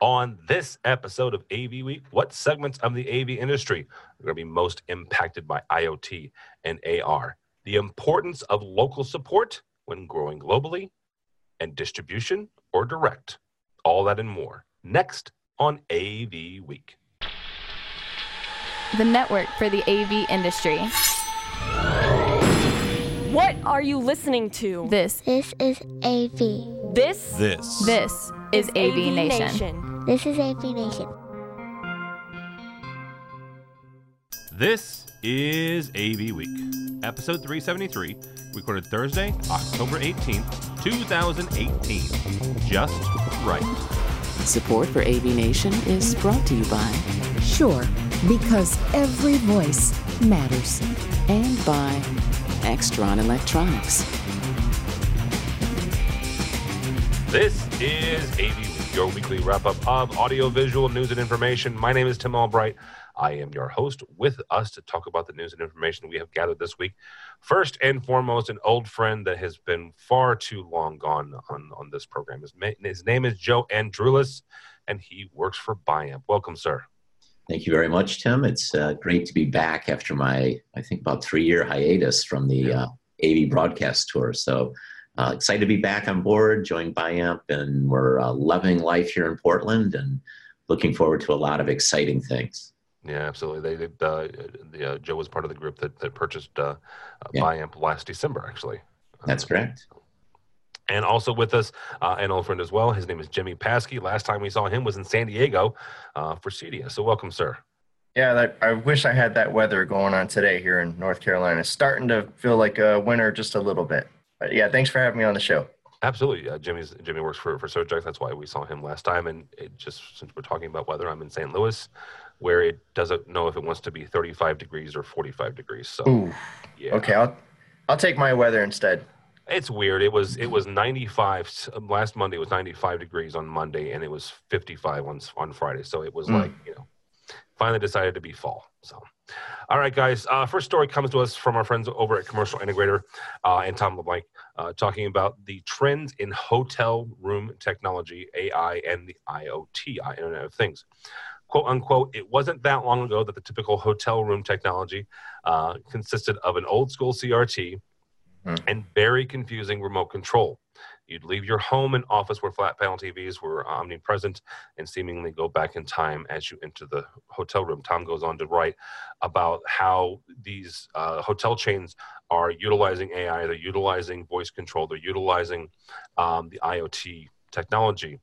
On this episode of AV Week, what segments of the AV industry are going to be most impacted by IoT and AI? The importance of local support when growing globally, and distribution or direct. All that and more. Next on AV Week. The network for the AV industry. What are you listening to? This This is AV. This This. this is AV, Nation. This is AV Nation. This is AV Week, episode 373, recorded Thursday, October 18th, 2018. Just right. Support for AV Nation is brought to you by Shure, because every voice matters. and by Extron Electronics. This is AV Week, your weekly wrap up of audiovisual news and information. My name is Tim Albright. I am your host. With us to talk about the news and information we have gathered this week. First and foremost, an old friend that has been far too long gone on, on this program. His, ma- his name is Joe Andrulis, and he works for Biamp. Welcome, sir. Thank you very much, Tim. It's uh, great to be back after my, I think, about three year hiatus from the uh, AV broadcast tour. So uh, excited to be back on board, joined Biamp, and we're uh, loving life here in Portland and looking forward to a lot of exciting things. Yeah, absolutely. They, they uh, the, uh, Joe was part of the group that, that purchased uh, Yeah. Biamp last December, actually. That's correct. And also with us, uh, an old friend as well. His name is Jimmy Paschke. Last time we saw him was in San Diego uh, for CEDIA. So welcome, sir. Yeah, that, I wish I had that weather going on today here in North Carolina. It's starting to feel like a winter just a little bit. But yeah, thanks for having me on the show. Absolutely. Uh, Jimmy's Jimmy works for for Surgex. That's why we saw him last time. And it just since we're talking about weather, I'm in St. Louis, where it doesn't know if it wants to be 35 degrees or 45 degrees. So Ooh, yeah, okay, I'll I'll take my weather instead. it's weird. It was it was 95 last Monday. It was 95 degrees on Monday, and it was 55 on on Friday. So it was Mm. like you know, finally decided to be fall. So, all right, guys. Uh, first story comes to us from our friends over at Commercial Integrator uh, and Tom LeBlanc, uh, talking about the trends in hotel room technology, AI, and the IoT, Internet of Things. "Quote unquote." It wasn't that long ago that the typical hotel room technology uh, consisted of an old school CRT and very confusing remote control. You'd leave your home and office where flat panel TVs were omnipresent and seemingly go back in time as you enter the hotel room. Tom goes on to write about how these uh, hotel chains are utilizing AI, they're utilizing voice control, they're utilizing um, the IoT technology.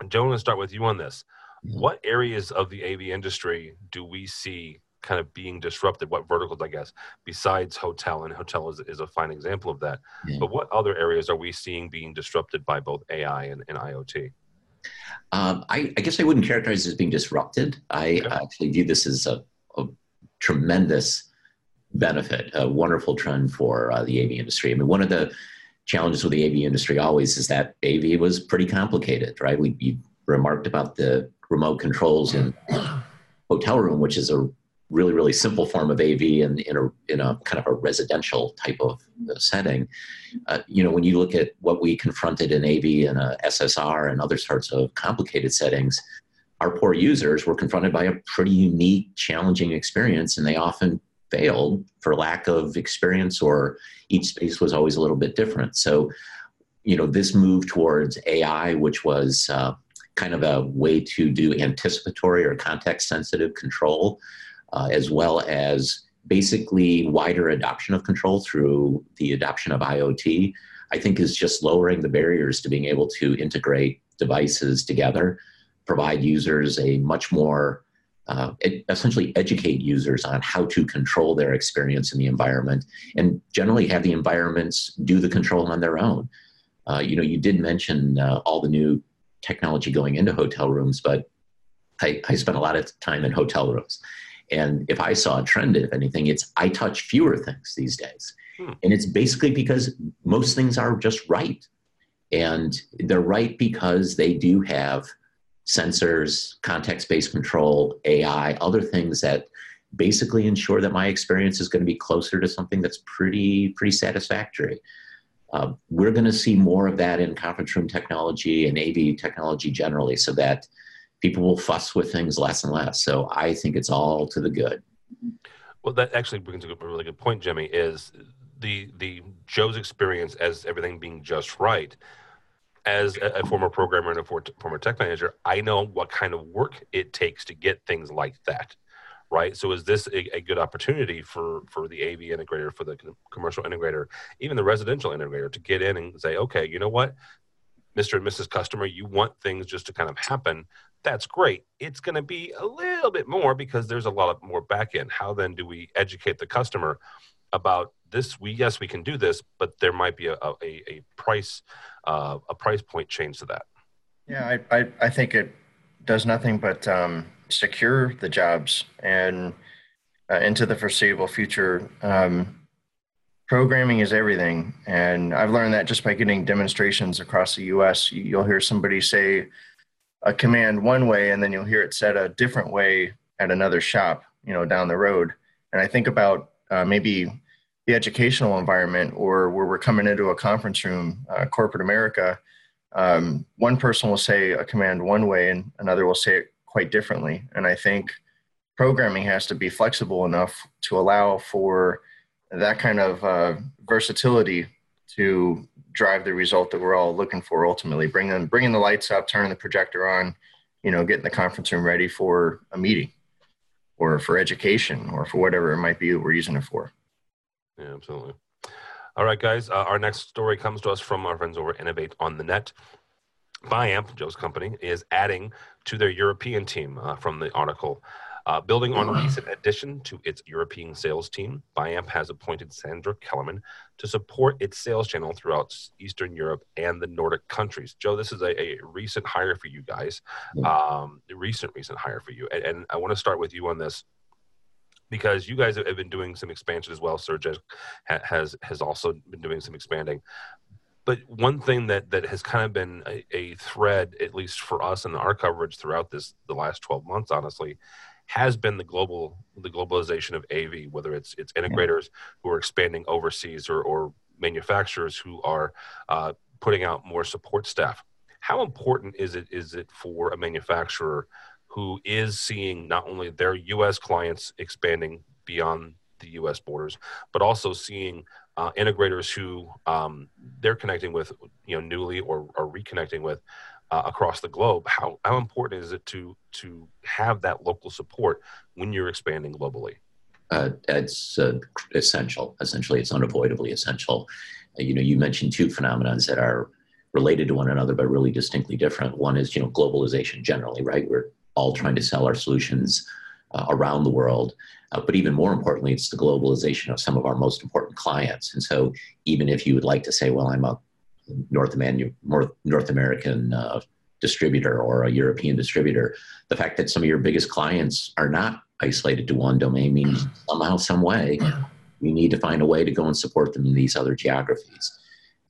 And Joe, I'm going to start with you on this. What areas of the AV industry do we see kind of being disrupted? What verticals, I guess, besides hotel? And hotel is, is a fine example of that. Yeah. But what other areas are we seeing being disrupted by both AI and, and IoT? Um, I, I guess I wouldn't characterize it as being disrupted. I Okay. actually view this as a, a tremendous benefit, a wonderful trend for uh, the AV industry. I mean, one of the challenges with the AV industry always is that AV was pretty complicated, right? We you remarked about the remote controls in hotel room, which is a really really simple form of AV in, in a in a kind of a residential type of uh, setting. Uh, you know, when you look at what we confronted in AV and a SSR and other sorts of complicated settings, our poor users were confronted by a pretty unique, challenging experience, and they often failed for lack of experience or each space was always a little bit different. So, you know, this move towards AI, which was uh, kind of a way to do anticipatory or context sensitive control, uh, as well as basically wider adoption of control through the adoption of IoT, I think is just lowering the barriers to being able to integrate devices together, provide users a much more uh, essentially educate users on how to control their experience in the environment and generally have the environments do the control on their own. Uh, you know, you did mention uh, all the new technology going into hotel rooms, but I, I spent a lot of time in hotel rooms. And if I saw a trend, if anything, it's I touch fewer things these days. Hmm. And it's basically because most things are just right. And they're right because they do have sensors, context based control, AI, other things that basically ensure that my experience is going to be closer to something that's pretty, pretty satisfactory. Uh, we're going to see more of that in conference room technology and AV technology generally, so that people will fuss with things less and less. So I think it's all to the good. Well, that actually brings up a really good point, Jimmy. Is the the Joe's experience as everything being just right. As a, a former programmer and a for, former tech manager, I know what kind of work it takes to get things like that, right? So, is this a, a good opportunity for for the AV integrator, for the commercial integrator, even the residential integrator, to get in and say, okay, you know what, Mr. and Mrs. Customer, you want things just to kind of happen. That's great. It's going to be a little bit more because there's a lot of more back end. How then do we educate the customer about this? We yes, we can do this, but there might be a a, a price uh, a price point change to that. Yeah, I, I, I think it does nothing but um, secure the jobs and uh, into the foreseeable future. Um, programming is everything. And I've learned that just by getting demonstrations across the US. You'll hear somebody say a command one way, and then you'll hear it said a different way at another shop, you know, down the road. And I think about uh, maybe the educational environment or where we're coming into a conference room, uh, corporate America. Um, one person will say a command one way, and another will say it quite differently. And I think programming has to be flexible enough to allow for that kind of uh, versatility to drive the result that we're all looking for ultimately bringing bringing the lights up turning the projector on you know getting the conference room ready for a meeting or for education or for whatever it might be that we're using it for. Yeah absolutely. All right guys uh, our next story comes to us from our friends over InAVate on the net. Biamp, Joe's company, is adding to their European team uh, from the article. Uh, building on a recent addition to its European sales team, Biamp has appointed Sandra Kellerman to support its sales channel throughout Eastern Europe and the Nordic countries. Joe, this is a, a recent hire for you guys, um, a recent, recent hire for you. And, and I want to start with you on this because you guys have been doing some expansion as well. Serge has has also been doing some expanding. But one thing that that has kind of been a, a, thread, at least for us in our coverage throughout this the last twelve months, honestly, has been the global the globalization of AV, whether it's it's integrators yeah. who are expanding overseas or, or manufacturers who are uh, putting out more support staff. How important is it is it for a manufacturer who is seeing not only their U.S. clients expanding beyond the U.S. borders, but also seeing uh, integrators who um, they're connecting with, you know, newly or, or reconnecting with uh, across the globe. How how important is it to to have that local support when you're expanding globally? Uh, it's uh, essential. Essentially, it's unavoidably essential. Uh, you know, you mentioned two phenomenons that are related to one another, but really distinctly different. One is you know globalization generally, right? We're all trying to sell our solutions uh, around the world. Uh, but even more importantly, it's the globalization of some of our most important clients. And so, even if you would like to say, well, I'm a North, American, North American uh, distributor or a European distributor, the fact that some of your biggest clients are not isolated to one domain means somehow, some way, you need to find a way to go and support them in these other geographies.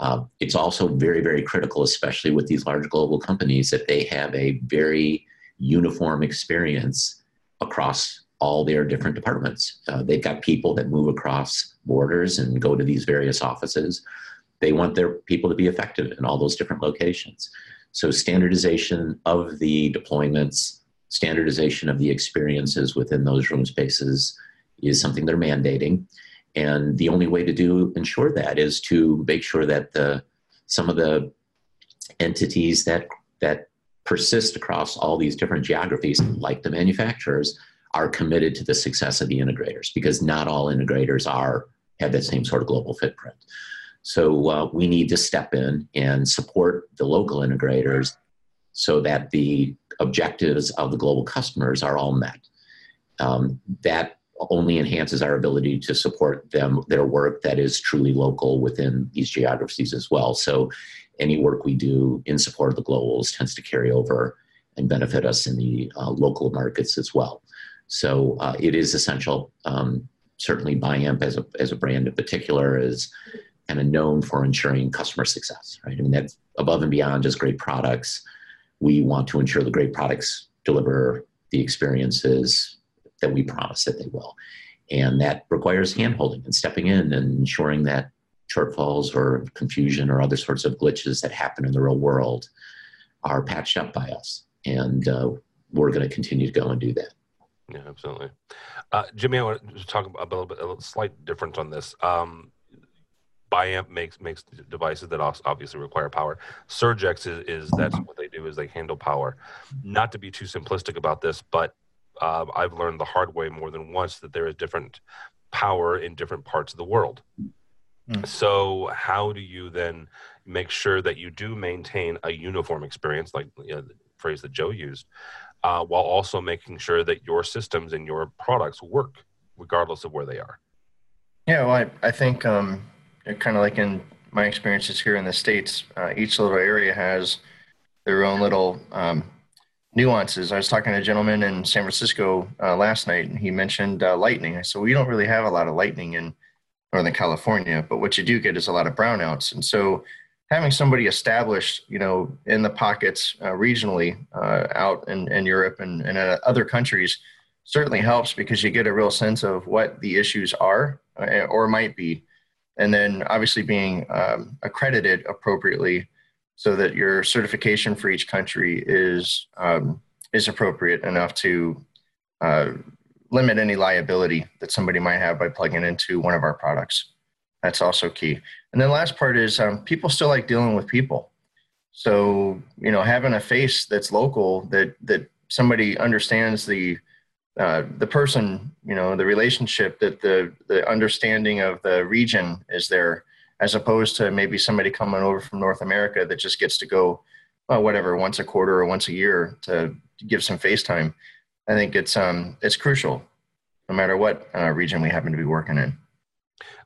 Uh, it's also very, very critical, especially with these large global companies, that they have a very uniform experience across all their different departments. Uh, they've got people that move across borders and go to these various offices they want their people to be effective in all those different locations. So, standardization of the deployments, standardization of the experiences within those room spaces is something they're mandating. And the only way to do ensure that is to make sure that the some of the entities that that persist across all these different geographies, like the manufacturers, are committed to the success of the integrators because not all integrators are have that same sort of global footprint. So uh, we need to step in and support the local integrators so that the objectives of the global customers are all met. Um, that only enhances our ability to support them their work that is truly local within these geographies as well. So any work we do in support of the globals tends to carry over and benefit us in the uh, local markets as well. So uh, it is essential. Um, certainly, Biamp as a as a brand in particular is kind of known for ensuring customer success, right? I mean, that's above and beyond just great products. We want to ensure the great products deliver the experiences that we promise that they will. And that requires handholding and stepping in and ensuring that shortfalls or confusion or other sorts of glitches that happen in the real world are patched up by us. And uh, we're going to continue to go and do that. Yeah, absolutely. Uh, Jimmy, I want to talk about a little bit, a slight difference on this. Um, Biamp makes makes devices that obviously require power. Surgex is, is that's what they do is they handle power. Not to be too simplistic about this, but uh, I've learned the hard way more than once that there is different power in different parts of the world. Mm. So how do you then make sure that you do maintain a uniform experience, like you know, the phrase that Joe used, uh, while also making sure that your systems and your products work regardless of where they are? Yeah, well, I, I think um, kind of like in my experiences here in the States, uh, each little area has their own little um, nuances. I was talking to a gentleman in San Francisco uh, last night, and he mentioned uh, lightning. I said, "We don't really have a lot of lightning in Northern California, but what you do get is a lot of brownouts." And so, having somebody established, you know, in the pockets uh, regionally uh, out in, in Europe and, and other countries certainly helps because you get a real sense of what the issues are uh, or might be, and then obviously being um, accredited appropriately so that your certification for each country is um, is appropriate enough to uh, limit any liability that somebody might have by plugging into one of our products. That's also key. And then last part is um, people still like dealing with people. So you know, having a face that's local that that somebody understands the uh, the person, you know, the relationship that the the understanding of the region is there as opposed to maybe somebody coming over from North America that just gets to go, well, whatever, once a quarter or once a year to give some FaceTime. I think it's um it's crucial, no matter what uh, region we happen to be working in.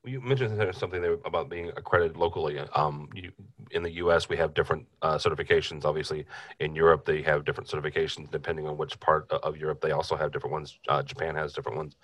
You mentioned something there about being accredited locally. Um, you, in the U.S., we have different uh, certifications. Obviously, in Europe, they have different certifications depending on which part of Europe. They also have different ones. Uh, Japan has different ones.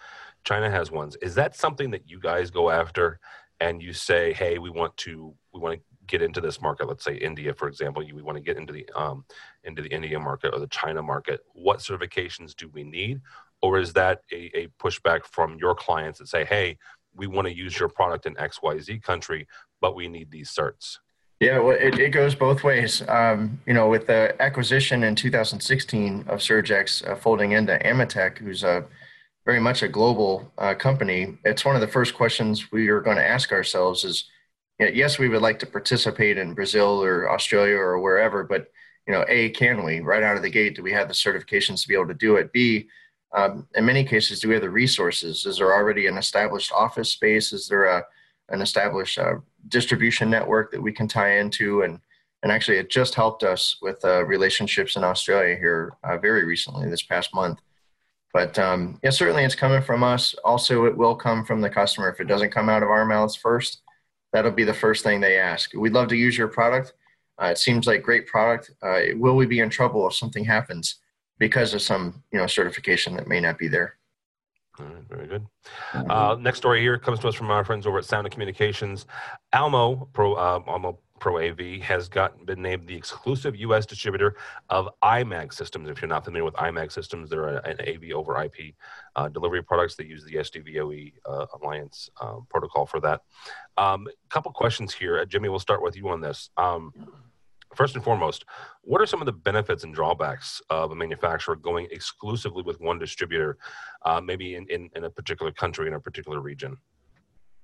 China has ones. Is that something that you guys go after and you say, hey, we want to we want to get into this market. Let's say India, for example, you, we want to get into the um, into the India market or the China market. What certifications do we need, or is that a, a pushback from your clients that say, hey, we want to use your product in X Y Z country, but we need these certs? Yeah, well, it, it goes both ways. Um, you know, with the acquisition in 2016 of Surgex uh, folding into AMETEK, who's a very much a global uh, company, it's one of the first questions we are going to ask ourselves is, yes, we would like to participate in Brazil or Australia or wherever, but you know, A, can we right out of the gate? Do we have the certifications to be able to do it? B, um, in many cases, do we have the resources? Is there already an established office space? Is there a, an established uh, distribution network that we can tie into? And, and actually, it just helped us with uh, relationships in Australia here uh, very recently, this past month. But um, yeah, certainly it's coming from us. Also, it will come from the customer. If it doesn't come out of our mouths first, that'll be the first thing they ask. We'd love to use your product. Uh, it seems like great product. Uh, will we be in trouble if something happens because of some you know certification that may not be there? All right, very good. Uh, next story here comes to us from our friends over at Sound of Communications. Almo Pro uh, Almo Pro AV has gotten been named the exclusive U.S. distributor of iMag systems. If you're not familiar with iMag systems, they're an AV over IP uh, delivery products that use the SDVoE uh, Alliance uh, protocol for that. A um, couple questions here, uh, Jimmy. We'll start with you on this. Um, first and foremost, what are some of the benefits and drawbacks of a manufacturer going exclusively with one distributor, uh, maybe in, in, in, a particular country in a particular region?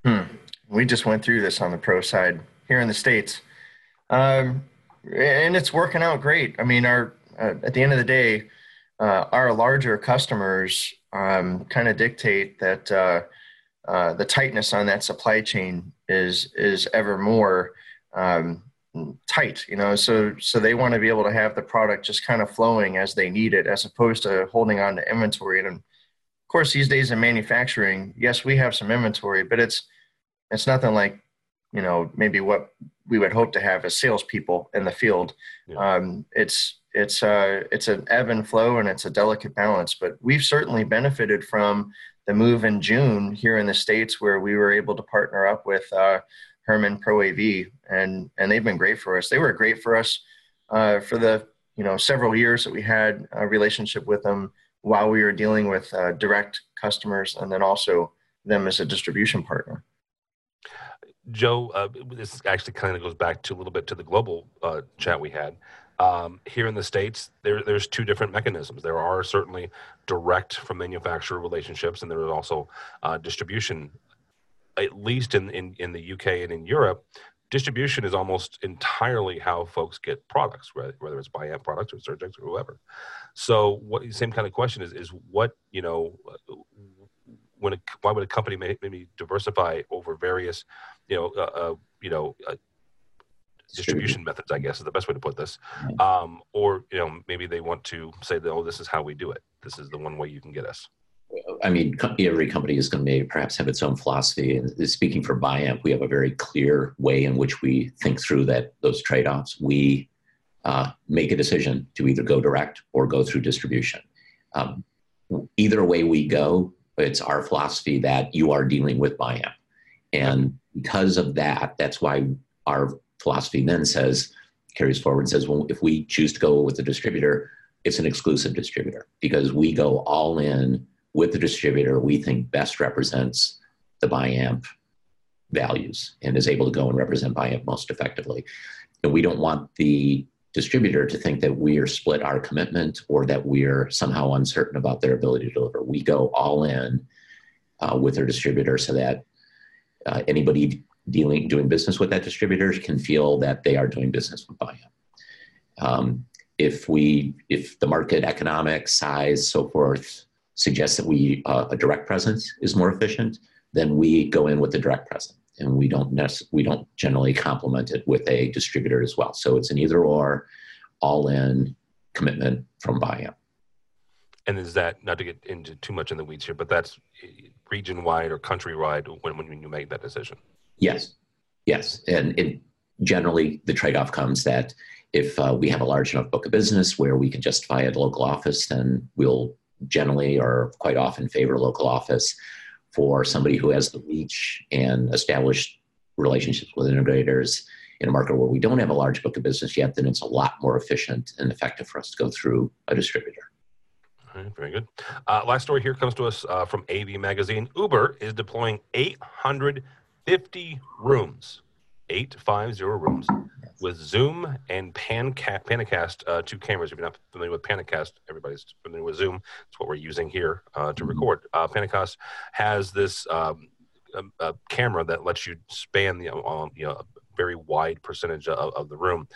Hmm. We just went through this on the pro side here in the states, um, and it's working out great. I mean, our uh, at the end of the day, uh, our larger customers um, kind of dictate that uh, uh, the tightness on that supply chain is is ever more um, tight. You know, so so they want to be able to have the product just kind of flowing as they need it, as opposed to holding on to inventory. And of course, these days in manufacturing, yes, we have some inventory, but it's it's nothing like you know maybe what we would hope to have as salespeople in the field. Yeah. Um, it's it's uh, it's an ebb and flow and it's a delicate balance. But we've certainly benefited from the move in June here in the states where we were able to partner up with uh, Herman Pro AV, and and they've been great for us. They were great for us uh, for the you know several years that we had a relationship with them while we were dealing with uh, direct customers, and then also them as a distribution partner Joe, uh, this actually kind of goes back to a little bit to the global uh, chat we had. Um, here in the states, there, there's two different mechanisms. There are certainly direct from manufacturer relationships, and there is also uh, distribution. At least in, in in the UK and in Europe, distribution is almost entirely how folks get products, whether it's buy products or Surgex or whoever. So, what same kind of question is is what you know when a, why would a company maybe diversify over various you know uh, uh, you know uh, distribution methods i guess is the best way to put this. Um, or you know maybe they want to say that oh this is how we do it. This is the one way you can get us I mean, every company is going to perhaps have its own philosophy. And speaking for Biamp, we have a very clear way in which we think through that those trade-offs. We uh, make a decision to either go direct or go through distribution. Um, either way we go, it's our philosophy that you are dealing with Biamp. And because of that, that's why our philosophy then says, carries forward and says, well, if we choose to go with the distributor, it's an exclusive distributor because we go all in with the distributor we think best represents the Biamp values and is able to go and represent Biamp most effectively. And we don't want the distributor to think that we are split our commitment or that we're somehow uncertain about their ability to deliver. We go all in uh, with their distributor so that uh, anybody dealing doing business with that distributor can feel that they are doing business with Biamp. Um, if we if the market economics size so forth suggests that we uh, a direct presence is more efficient then we go in with the direct presence. And we don't nec- we don't generally complement it with a distributor as well. So it's an either or all in commitment from Biamp and is that not to get into too much in the weeds here but that's region wide or country wide when, when you make that decision? Yes, yes, and it, generally the trade-off comes that if uh, we have a large enough book of business where we can justify a local office, then we'll generally or quite often favor local office. For somebody who has the reach and established relationships with integrators in a market where we don't have a large book of business yet, then it's a lot more efficient and effective for us to go through a distributor. All right, very good. Uh, last story here comes to us uh, from AV Magazine. Uber is deploying 850 rooms, 850 rooms with Zoom and Panca- Panacast, uh, two cameras. If you're not familiar with Panacast, everybody's familiar with Zoom. It's what we're using here uh, to mm-hmm. record. Uh, Panacast has this um, a, a camera that lets you span the um, you know, a very wide percentage of, of, the room.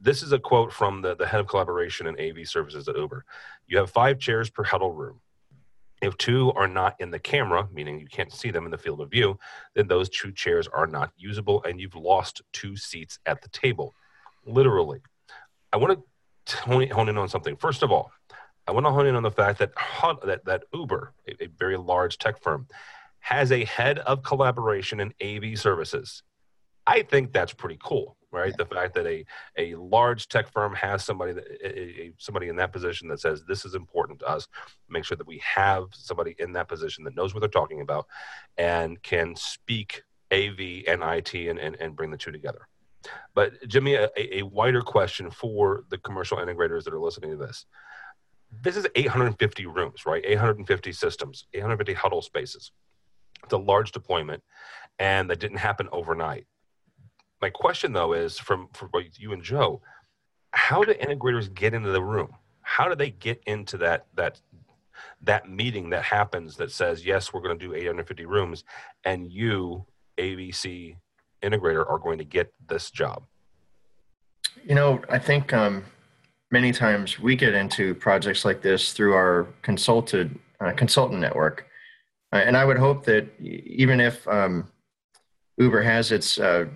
This is a quote from the, the head of collaboration and AV services at Uber. You have five chairs per huddle room. If two are not in the camera, meaning you can't see them in the field of view, then those two chairs are not usable and you've lost two seats at the table. Literally. I want to hone in on something. First of all, I want to hone in on the fact that that, that Uber, a, a very large tech firm, has a head of collaboration and AV services. I think that's pretty cool right? The fact that a, a large tech firm has somebody that a, a, somebody in that position that says this is important to us, make sure that we have somebody in that position that knows what they're talking about and can speak AV and IT and, and, and bring the two together. But Jimmy, a, a wider question for the commercial integrators that are listening to this. This is 850 rooms, right? 850 systems, 850 huddle spaces. It's a large deployment, and that didn't happen overnight my question though is from for you and Joe, how do integrators get into the room? How do they get into that that that meeting that happens that says yes, we're going to do 850 rooms, and you ABC integrator are going to get this job? You know, I think um, many times we get into projects like this through our consulted uh, consultant network, uh, and I would hope that even if um, Uber has its uh,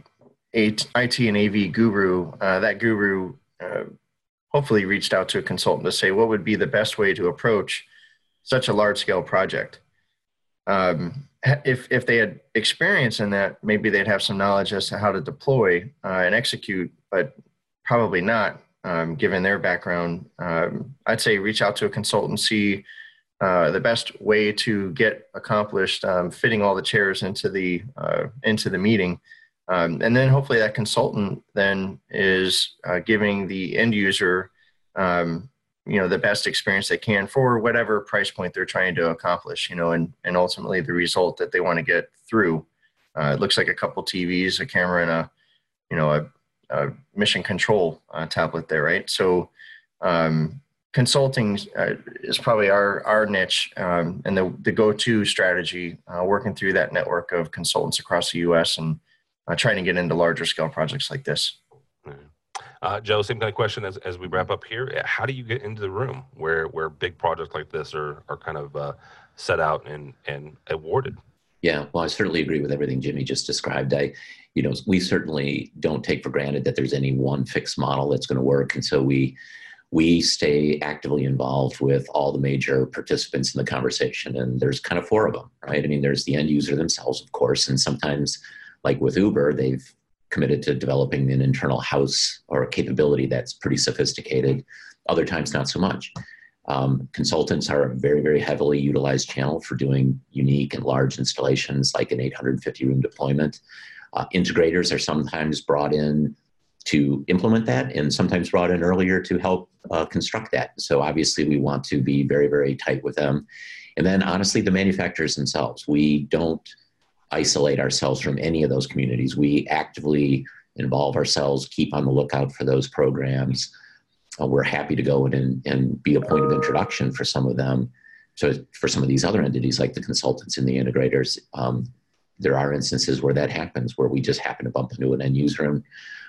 IT and AV guru, uh, that guru uh, hopefully reached out to a consultant to say what would be the best way to approach such a large scale project. Um, if if they had experience in that, maybe they'd have some knowledge as to how to deploy uh, and execute, but probably not, um, given their background. Um, I'd say reach out to a consultant, see uh, the best way to get accomplished um, fitting all the chairs into the uh, into the meeting um, and then hopefully that consultant then is uh, giving the end user, um, you know, the best experience they can for whatever price point they're trying to accomplish, you know, and, and ultimately the result that they want to get through. Uh, it looks like a couple TVs, a camera, and a you know a, a mission control uh, tablet there, right? So um, consulting uh, is probably our our niche um, and the the go to strategy. Uh, working through that network of consultants across the U.S. and uh, trying to get into larger scale projects like this. Uh, Joe, same kind of question as, as we wrap up here. How do you get into the room where where big projects like this are are kind of uh, set out and and awarded? Yeah, well, I certainly agree with everything Jimmy just described. I, you know, we certainly don't take for granted that there's any one fixed model that's going to work, and so we we stay actively involved with all the major participants in the conversation. And there's kind of four of them, right? I mean, there's the end user themselves, of course, and sometimes, like with Uber, they've committed to developing an internal house or a capability that's pretty sophisticated. Other times, not so much. Um, consultants are a very, very heavily utilized channel for doing unique and large installations like an 850 room deployment. Uh, integrators are sometimes brought in to implement that and sometimes brought in earlier to help uh, construct that. So obviously, we want to be very, very tight with them. And then, honestly, the manufacturers themselves. We don't isolate ourselves from any of those communities. We actively involve ourselves, keep on the lookout for those programs. Uh, we're happy to go in and, and be a point of introduction for some of them. So, for some of these other entities, like the consultants and the integrators, um, there are instances where that happens, where we just happen to bump into an end user and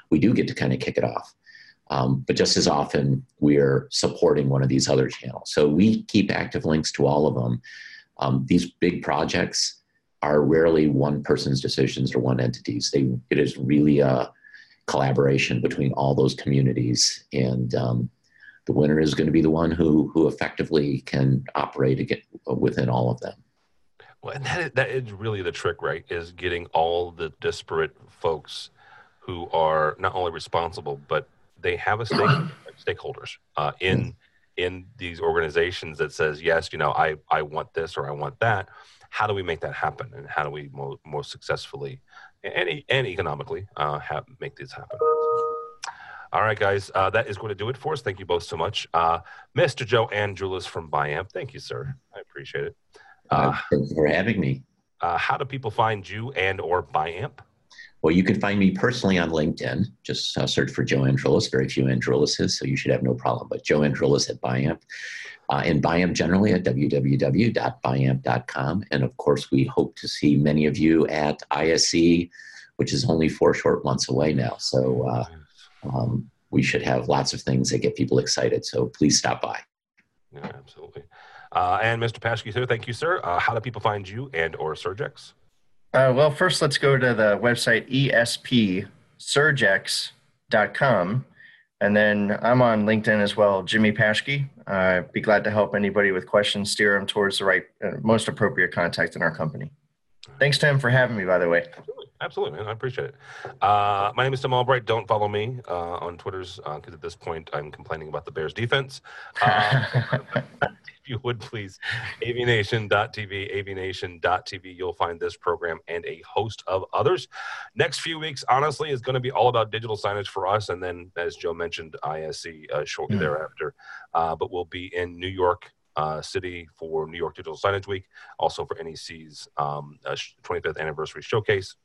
we do get to kind of kick it off. Um, but just as often, we're supporting one of these other channels. So we keep active links to all of them. Um, these big projects are rarely one person's decisions or one entity's. They, it is really a collaboration between all those communities. And um, the winner is going to be the one who, who effectively can operate within all of them. Well, and that is, that is really the trick, right? Is getting all the disparate folks who are not only responsible, but they have a stake, stakeholders uh, in in these organizations that says yes, you know, I I want this or I want that. How do we make that happen, and how do we more, most successfully and and economically uh, have make this happen? All right, guys, uh, that is going to do it for us. Thank you both so much, uh, Mr. Joe Andrulis from Biamp. Thank you, sir. I appreciate it. Uh, thank you for having me. Uh, how do people find you and or Biamp? Well, you can find me personally on LinkedIn. Just uh, search for Joe Andrulis. Very few Andrulises, so you should have no problem. But Joe Andrulis at Biamp. Uh, and Biamp generally at www.biamp.com. And of course, we hope to see many of you at ISE, which is only four short months away now. So uh, um, we should have lots of things that get people excited. So please stop by. Yeah, absolutely. Uh, and Mr. Paschke, sir, thank you, sir. Uh, how do people find you and or Surgex? Uh, well, first, let's go to the website espsurgex.com. And then I'm on LinkedIn as well, Jimmy Paschke. Uh, be glad to help anybody with questions, steer them towards the right, uh, most appropriate contact in our company. Thanks, Tim, for having me, by the way. Absolutely, Absolutely man. I appreciate it. Uh, my name is Tim Albright. Don't follow me uh, on Twitter's because uh, at this point I'm complaining about the Bears defense. If you would please, avnation.tv, avnation.tv. You'll find this program and a host of others. Next few weeks, honestly, is going to be all about digital signage for us. And then, as Joe mentioned, ISE uh, shortly thereafter. Uh, but we'll be in New York uh, City for New York Digital Signage Week, also for NEC's um, uh, 25th anniversary showcase.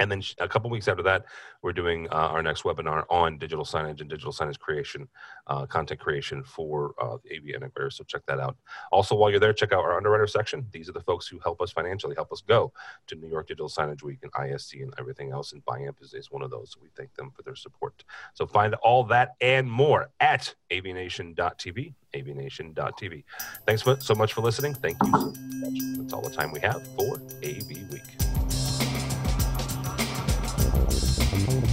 And then a couple weeks after that, we're doing uh, our next webinar on digital signage and digital signage creation, uh, content creation for uh, AV integrator. So check that out. Also, while you're there, check out our underwriter section. These are the folks who help us financially, help us go to New York Digital Signage Week and ISE and everything else. And Biamp is, is one of those. So we thank them for their support. So find all that and more at avnation.tv, avnation.tv. Thanks so much for listening. Thank you so much. That's all the time we have for AV Week. Thank you.